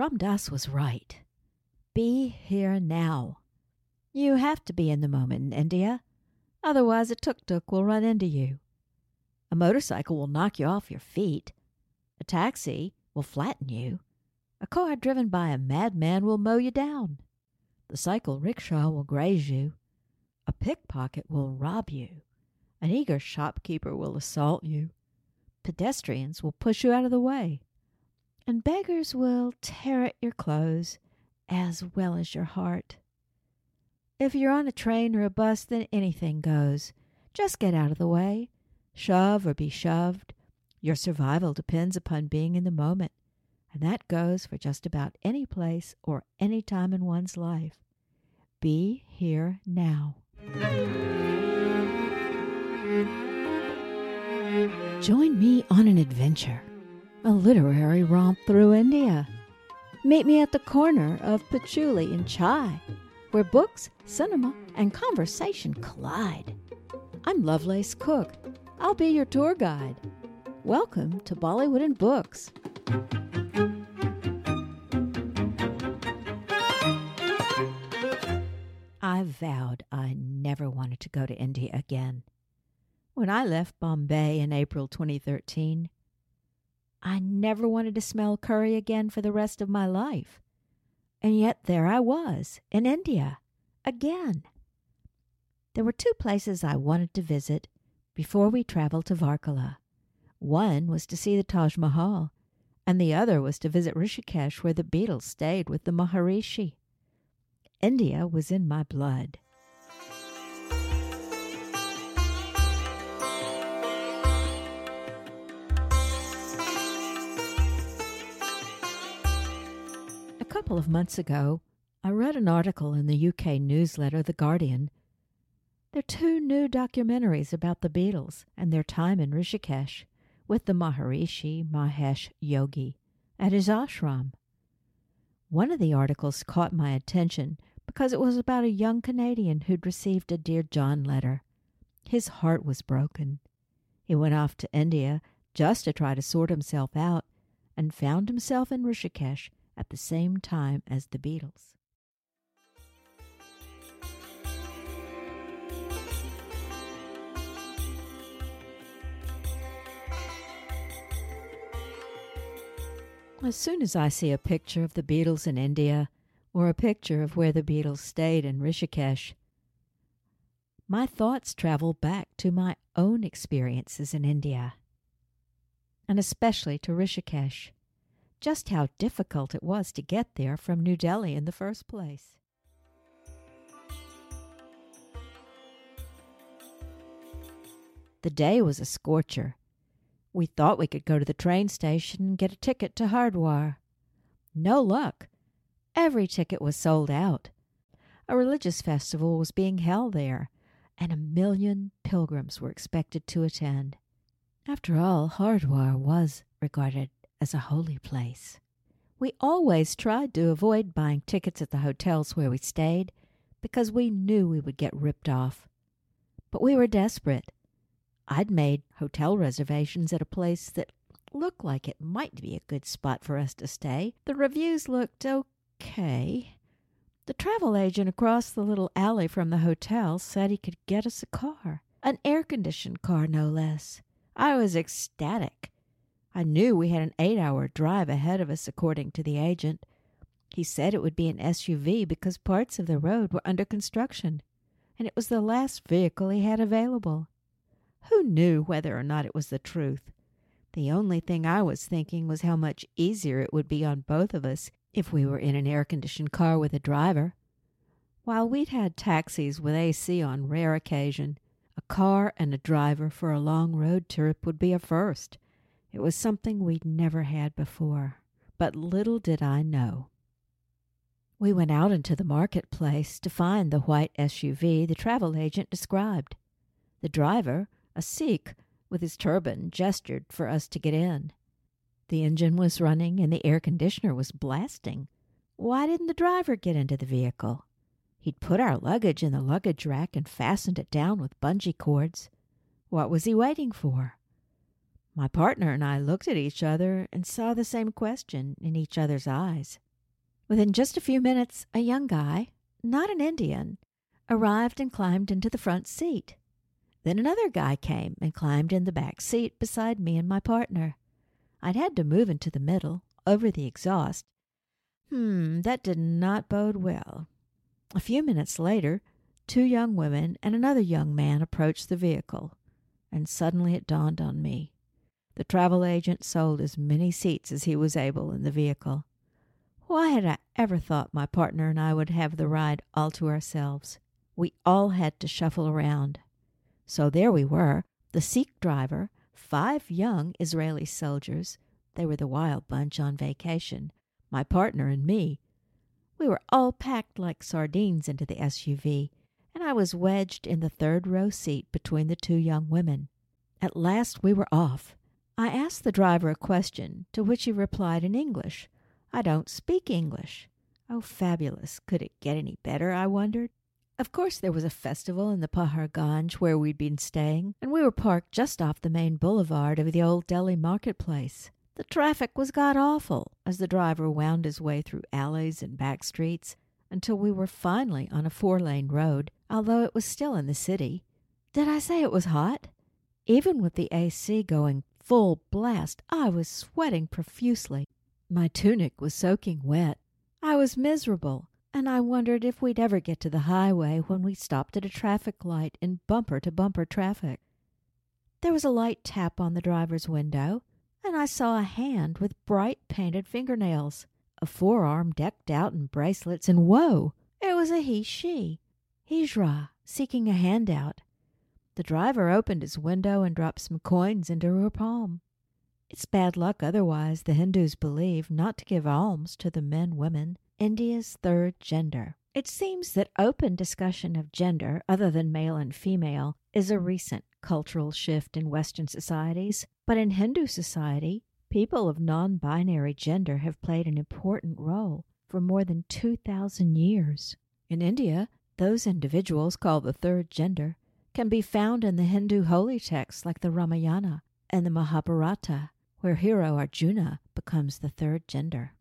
Ram Dass was right. Be here now. You have to be in the moment in India. Otherwise, a tuk tuk will run into you. A motorcycle will knock you off your feet. A taxi will flatten you. A car driven by a madman will mow you down. The cycle rickshaw will graze you. A pickpocket will rob you. An eager shopkeeper will assault you. Pedestrians will push you out of the way. And beggars will tear at your clothes as well as your heart. If you're on a train or a bus, then anything goes. Just get out of the way. Shove or be shoved. Your survival depends upon being in the moment, and that goes for just about any place or any time in one's life. Be here now. Join me on an adventure, a literary romp through India. Meet me at the corner of patchouli and chai, where books, cinema, and conversation collide. I'm Lovelace Cook. I'll be your tour guide. Welcome to Bollywood and Books. I vowed I never wanted to go to India again. When I left Bombay in April 2013, I never wanted to smell curry again for the rest of my life. And yet there I was, in India, again. There were two places I wanted to visit before we traveled to Varkala. One was to see the Taj Mahal, and the other was to visit Rishikesh, where the Beatles stayed with the Maharishi. India was in my blood. Couple of months ago, I read an article in the UK newsletter The Guardian. There are two new documentaries about the Beatles and their time in Rishikesh with the Maharishi Mahesh Yogi at his ashram. One of the articles caught my attention because it was about a young Canadian who'd received a Dear John letter. His heart was broken. He went off to India just to try to sort himself out and found himself in Rishikesh at the same time as the Beatles. As soon as I see a picture of the Beatles in India or a picture of where the Beatles stayed in Rishikesh, my thoughts travel back to my own experiences in India, and especially to Rishikesh, just how difficult it was to get there from New Delhi in the first place. The day was a scorcher. We thought we could go to the train station and get a ticket to Hardwar. No luck. Every ticket was sold out. A religious festival was being held there, and a million pilgrims were expected to attend. After all, Hardwar was regarded as a holy place. We always tried to avoid buying tickets at the hotels where we stayed because we knew we would get ripped off. But we were desperate. I'd made hotel reservations at a place that looked like it might be a good spot for us to stay. The reviews looked okay. The travel agent across the little alley from the hotel said he could get us a car, an air conditioned car, no less. I was ecstatic. I knew we had an eight hour drive ahead of us, according to the agent. He said it would be an SUV because parts of the road were under construction, and it was the last vehicle he had available. Who knew whether or not it was the truth? The only thing I was thinking was how much easier it would be on both of us if we were in an air conditioned car with a driver. While we'd had taxis with AC on rare occasion, a car and a driver for a long road trip would be a first. It was something we'd never had before, but little did I know. We went out into the marketplace to find the white SUV the travel agent described. The driver, a Sikh with his turban, gestured for us to get in. The engine was running and the air conditioner was blasting. Why didn't the driver get into the vehicle? He'd put our luggage in the luggage rack and fastened it down with bungee cords. What was he waiting for? My partner and I looked at each other and saw the same question in each other's eyes. Within just a few minutes, a young guy, not an Indian, arrived and climbed into the front seat. Then another guy came and climbed in the back seat beside me and my partner. I'd had to move into the middle, over the exhaust. Hmm, that did not bode well. A few minutes later, two young women and another young man approached the vehicle, and suddenly it dawned on me. The travel agent sold as many seats as he was able in the vehicle. Why had I ever thought my partner and I would have the ride all to ourselves? We all had to shuffle around. So there we were, the Sikh driver, five young Israeli soldiers. They were the wild bunch on vacation, my partner and me. We were all packed like sardines into the SUV, and I was wedged in the third row seat between the two young women. At last we were off. I asked the driver a question, to which he replied in English. I don't speak English. Oh, fabulous. Could it get any better, I wondered? Of course, there was a festival in the Paharganj where we'd been staying, and we were parked just off the main boulevard of the old Delhi marketplace. The traffic was god awful as the driver wound his way through alleys and back streets until we were finally on a four lane road, although it was still in the city. Did I say it was hot? Even with the AC going full blast, I was sweating profusely. My tunic was soaking wet. I was miserable, and I wondered if we'd ever get to the highway when we stopped at a traffic light in bumper to bumper traffic. There was a light tap on the driver's window, and I saw a hand with bright painted fingernails, a forearm decked out in bracelets, and whoa! It was a he she, Hijra, seeking a handout. The driver opened his window and dropped some coins into her palm. It's bad luck otherwise, the Hindus believe, not to give alms to the men women, India's third gender. It seems that open discussion of gender, other than male and female, is a recent cultural shift in Western societies. But in Hindu society, people of non binary gender have played an important role for more than 2,000 years. In India, those individuals called the third gender can be found in the Hindu holy texts like the Ramayana and the Mahabharata where hero Arjuna becomes the third gender.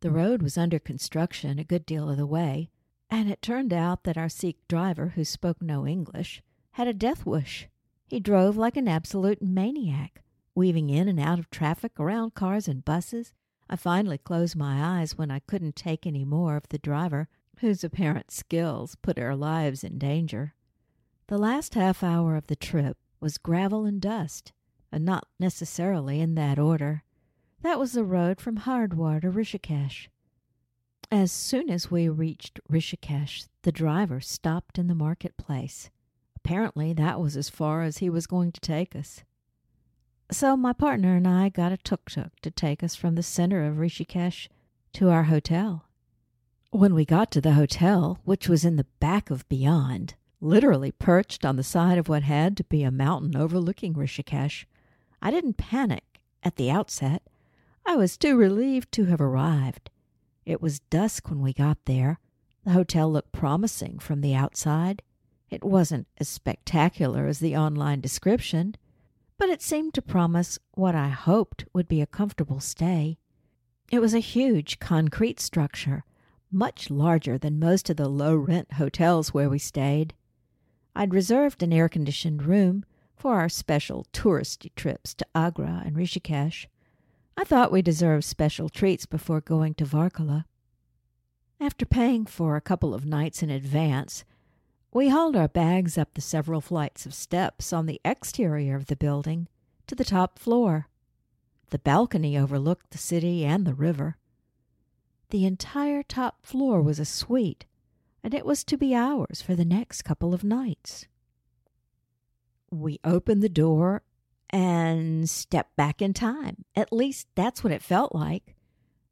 The road was under construction a good deal of the way, and it turned out that our Sikh driver, who spoke no English, had a death wish. He drove like an absolute maniac, weaving in and out of traffic around cars and buses. I finally closed my eyes when I couldn't take any more of the driver, whose apparent skills put our lives in danger. The last half hour of the trip was gravel and dust, and not necessarily in that order. That was the road from Hardwar to Rishikesh. As soon as we reached Rishikesh, the driver stopped in the marketplace. Apparently, that was as far as he was going to take us. So my partner and I got a tuk tuk to take us from the center of Rishikesh to our hotel. When we got to the hotel, which was in the back of Beyond, literally perched on the side of what had to be a mountain overlooking Rishikesh, I didn't panic at the outset. I was too relieved to have arrived. It was dusk when we got there. The hotel looked promising from the outside. It wasn't as spectacular as the online description, but it seemed to promise what I hoped would be a comfortable stay. It was a huge concrete structure, much larger than most of the low rent hotels where we stayed. I'd reserved an air conditioned room, for our special touristy trips to Agra and Rishikesh. I thought we deserved special treats before going to Varkala. After paying for a couple of nights in advance, we hauled our bags up the several flights of steps on the exterior of the building to the top floor. The balcony overlooked the city and the river. The entire top floor was a suite, and it was to be ours for the next couple of nights. We opened the door and stepped back in time. At least that's what it felt like.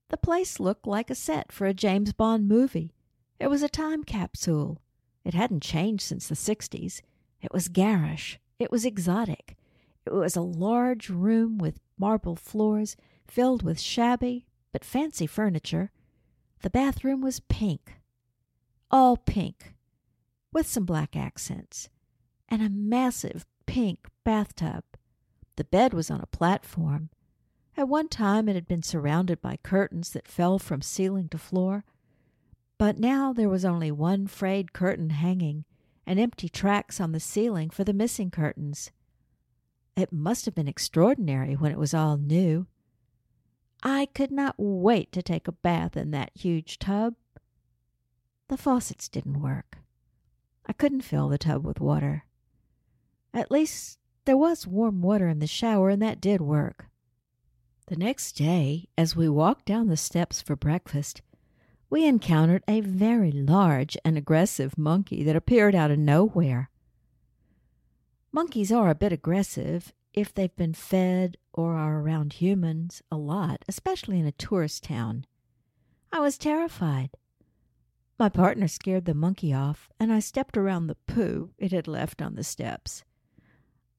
The place looked like a set for a James Bond movie. It was a time capsule. It hadn't changed since the 60s. It was garish. It was exotic. It was a large room with marble floors filled with shabby but fancy furniture. The bathroom was pink. All pink, with some black accents and a massive pink bathtub. The bed was on a platform. At one time it had been surrounded by curtains that fell from ceiling to floor, but now there was only one frayed curtain hanging and empty tracks on the ceiling for the missing curtains. It must have been extraordinary when it was all new. I could not wait to take a bath in that huge tub. The faucets didn't work. I couldn't fill the tub with water. At least there was warm water in the shower, and that did work. The next day, as we walked down the steps for breakfast, we encountered a very large and aggressive monkey that appeared out of nowhere. Monkeys are a bit aggressive if they've been fed or are around humans a lot, especially in a tourist town. I was terrified. My partner scared the monkey off, and I stepped around the poo it had left on the steps.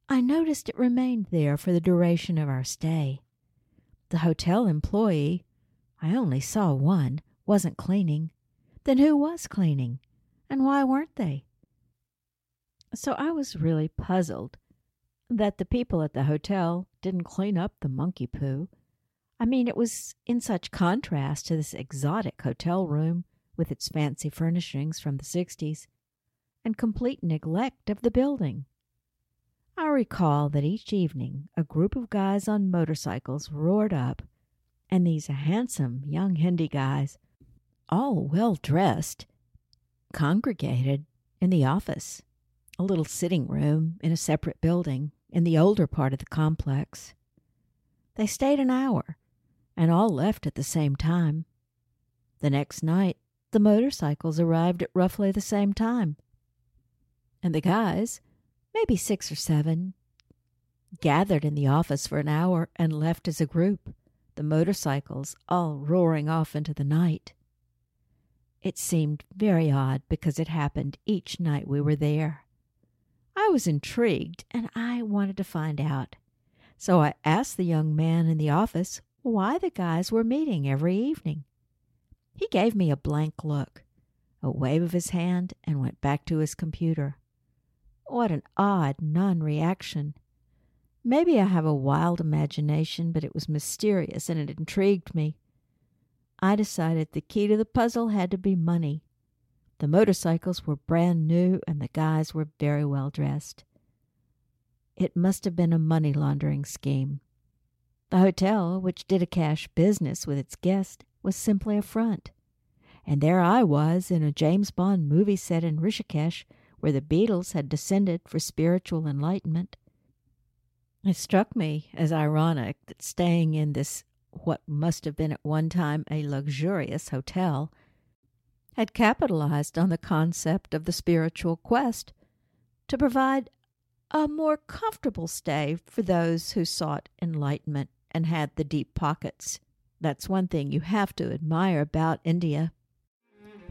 I noticed it remained there for the duration of our stay. The hotel employee, I only saw one, wasn't cleaning. Then who was cleaning? And why weren't they? So I was really puzzled that the people at the hotel didn't clean up the monkey poo. I mean, it was in such contrast to this exotic hotel room with its fancy furnishings from the 60s and complete neglect of the building. I recall that each evening a group of guys on motorcycles roared up, and these handsome young Hindi guys, all well dressed, congregated in the office, a little sitting room in a separate building in the older part of the complex. They stayed an hour and all left at the same time. The next night, the motorcycles arrived at roughly the same time. And the guys, maybe six or seven, gathered in the office for an hour and left as a group, the motorcycles all roaring off into the night. It seemed very odd because it happened each night we were there. I was intrigued and I wanted to find out. So I asked the young man in the office why the guys were meeting every evening. He gave me a blank look, a wave of his hand, and went back to his computer. What an odd non reaction. Maybe I have a wild imagination, but it was mysterious and it intrigued me. I decided the key to the puzzle had to be money. The motorcycles were brand new and the guys were very well dressed. It must have been a money laundering scheme. The hotel, which did a cash business with its guests, was simply a front. And there I was in a James Bond movie set in Rishikesh where the Beatles had descended for spiritual enlightenment. It struck me as ironic that staying in this, what must have been at one time a luxurious hotel, had capitalized on the concept of the spiritual quest to provide a more comfortable stay for those who sought enlightenment and had the deep pockets. That's one thing you have to admire about India.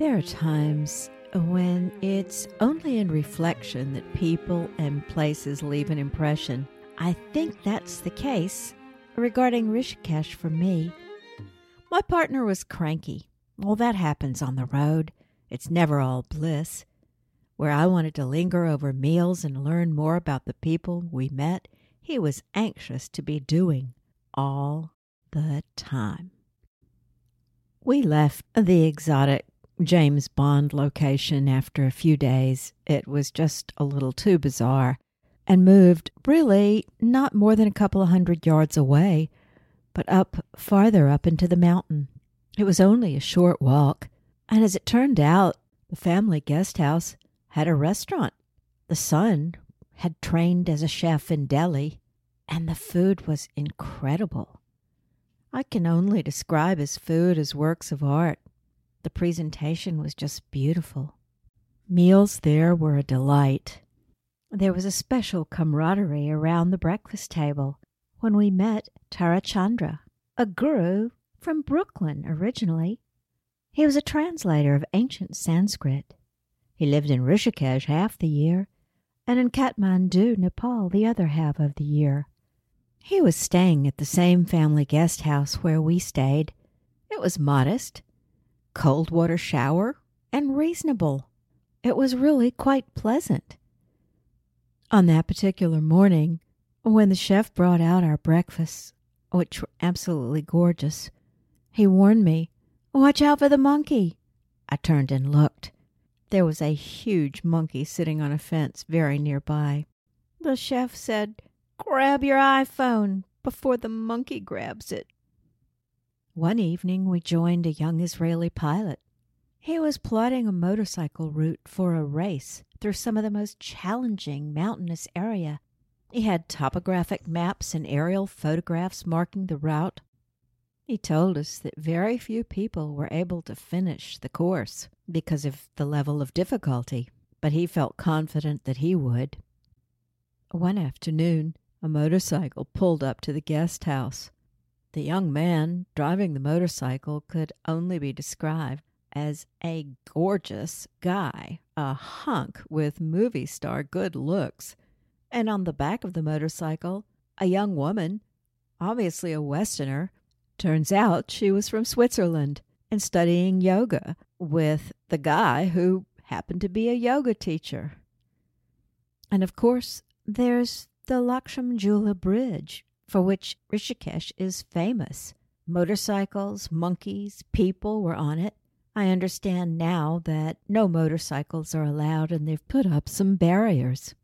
There are times when it's only in reflection that people and places leave an impression. I think that's the case regarding Rishikesh for me. My partner was cranky. Well, that happens on the road. It's never all bliss. Where I wanted to linger over meals and learn more about the people we met, he was anxious to be doing all the time. We left the exotic James Bond location after a few days. It was just a little too bizarre and moved really not more than a couple of hundred yards away, but up farther up into the mountain. It was only a short walk, and as it turned out, the family guest house had a restaurant. The son had trained as a chef in Delhi, and the food was incredible. I can only describe his food as works of art. The presentation was just beautiful. Meals there were a delight. There was a special camaraderie around the breakfast table when we met Tarachandra, a guru from Brooklyn originally. He was a translator of ancient Sanskrit. He lived in Rishikesh half the year and in Kathmandu, Nepal, the other half of the year. He was staying at the same family guest house where we stayed. It was modest, cold water shower, and reasonable. It was really quite pleasant. On that particular morning, when the chef brought out our breakfast, which were absolutely gorgeous. He warned me, Watch out for the monkey. I turned and looked. There was a huge monkey sitting on a fence very nearby. The chef said, Grab your iPhone before the monkey grabs it. One evening, we joined a young Israeli pilot. He was plotting a motorcycle route for a race through some of the most challenging mountainous area. He had topographic maps and aerial photographs marking the route. He told us that very few people were able to finish the course because of the level of difficulty, but he felt confident that he would. One afternoon, a motorcycle pulled up to the guest house. The young man driving the motorcycle could only be described as a gorgeous guy, a hunk with movie star good looks. And on the back of the motorcycle, a young woman, obviously a Westerner. Turns out she was from Switzerland and studying yoga with the guy who happened to be a yoga teacher. And of course, there's the Lakshman Jhula Bridge, for which Rishikesh is famous. Motorcycles, monkeys, people were on it. I understand now that no motorcycles are allowed and they've put up some barriers.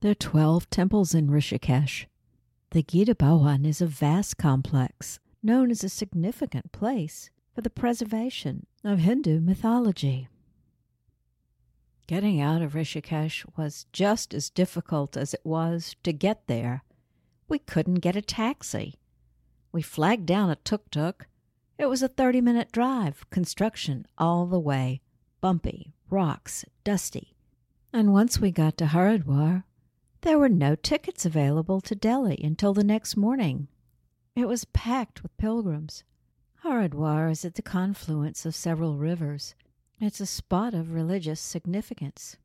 There are 12 temples in Rishikesh. The Gita Bhawan is a vast complex known as a significant place for the preservation of Hindu mythology. Getting out of Rishikesh was just as difficult as it was to get there. We couldn't get a taxi. We flagged down a tuk tuk. It was a 30 minute drive, construction all the way, bumpy, rocks, dusty. And once we got to Haridwar, there were no tickets available to Delhi until the next morning. It was packed with pilgrims. Haridwar is at the confluence of several rivers. It's a spot of religious significance.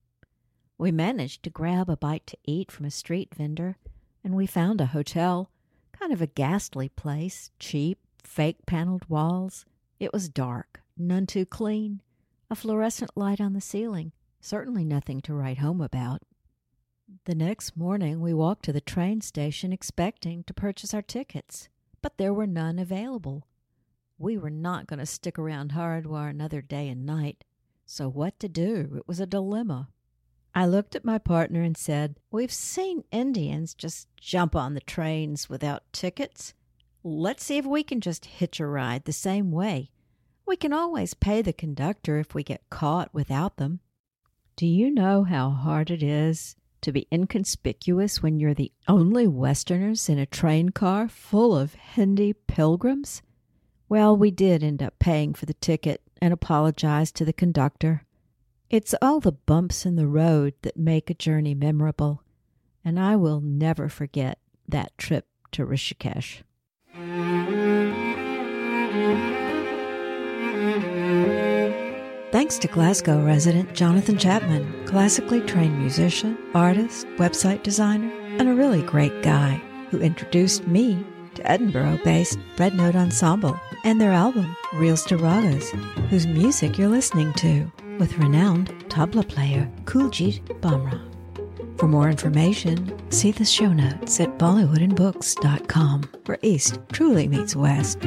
We managed to grab a bite to eat from a street vendor, and we found a hotel, kind of a ghastly place, cheap, fake paneled walls. It was dark, none too clean, a fluorescent light on the ceiling, certainly nothing to write home about. The next morning, we walked to the train station expecting to purchase our tickets, but there were none available. We were not going to stick around Haridwar another day and night. So, what to do? It was a dilemma. I looked at my partner and said, We've seen Indians just jump on the trains without tickets. Let's see if we can just hitch a ride the same way. We can always pay the conductor if we get caught without them. Do you know how hard it is to be inconspicuous when you're the only Westerners in a train car full of Hindi pilgrims? Well, we did end up paying for the ticket and apologized to the conductor. It's all the bumps in the road that make a journey memorable, and I will never forget that trip to Rishikesh. Thanks to Glasgow resident Jonathan Chapman, classically trained musician, artist, website designer, and a really great guy who introduced me to Edinburgh based Red Note Ensemble and their album, Reels to Ragas, whose music you're listening to with renowned tabla player Kuljit Bhamra. For more information, see the show notes at bollywoodandbooks.com, where East truly meets West.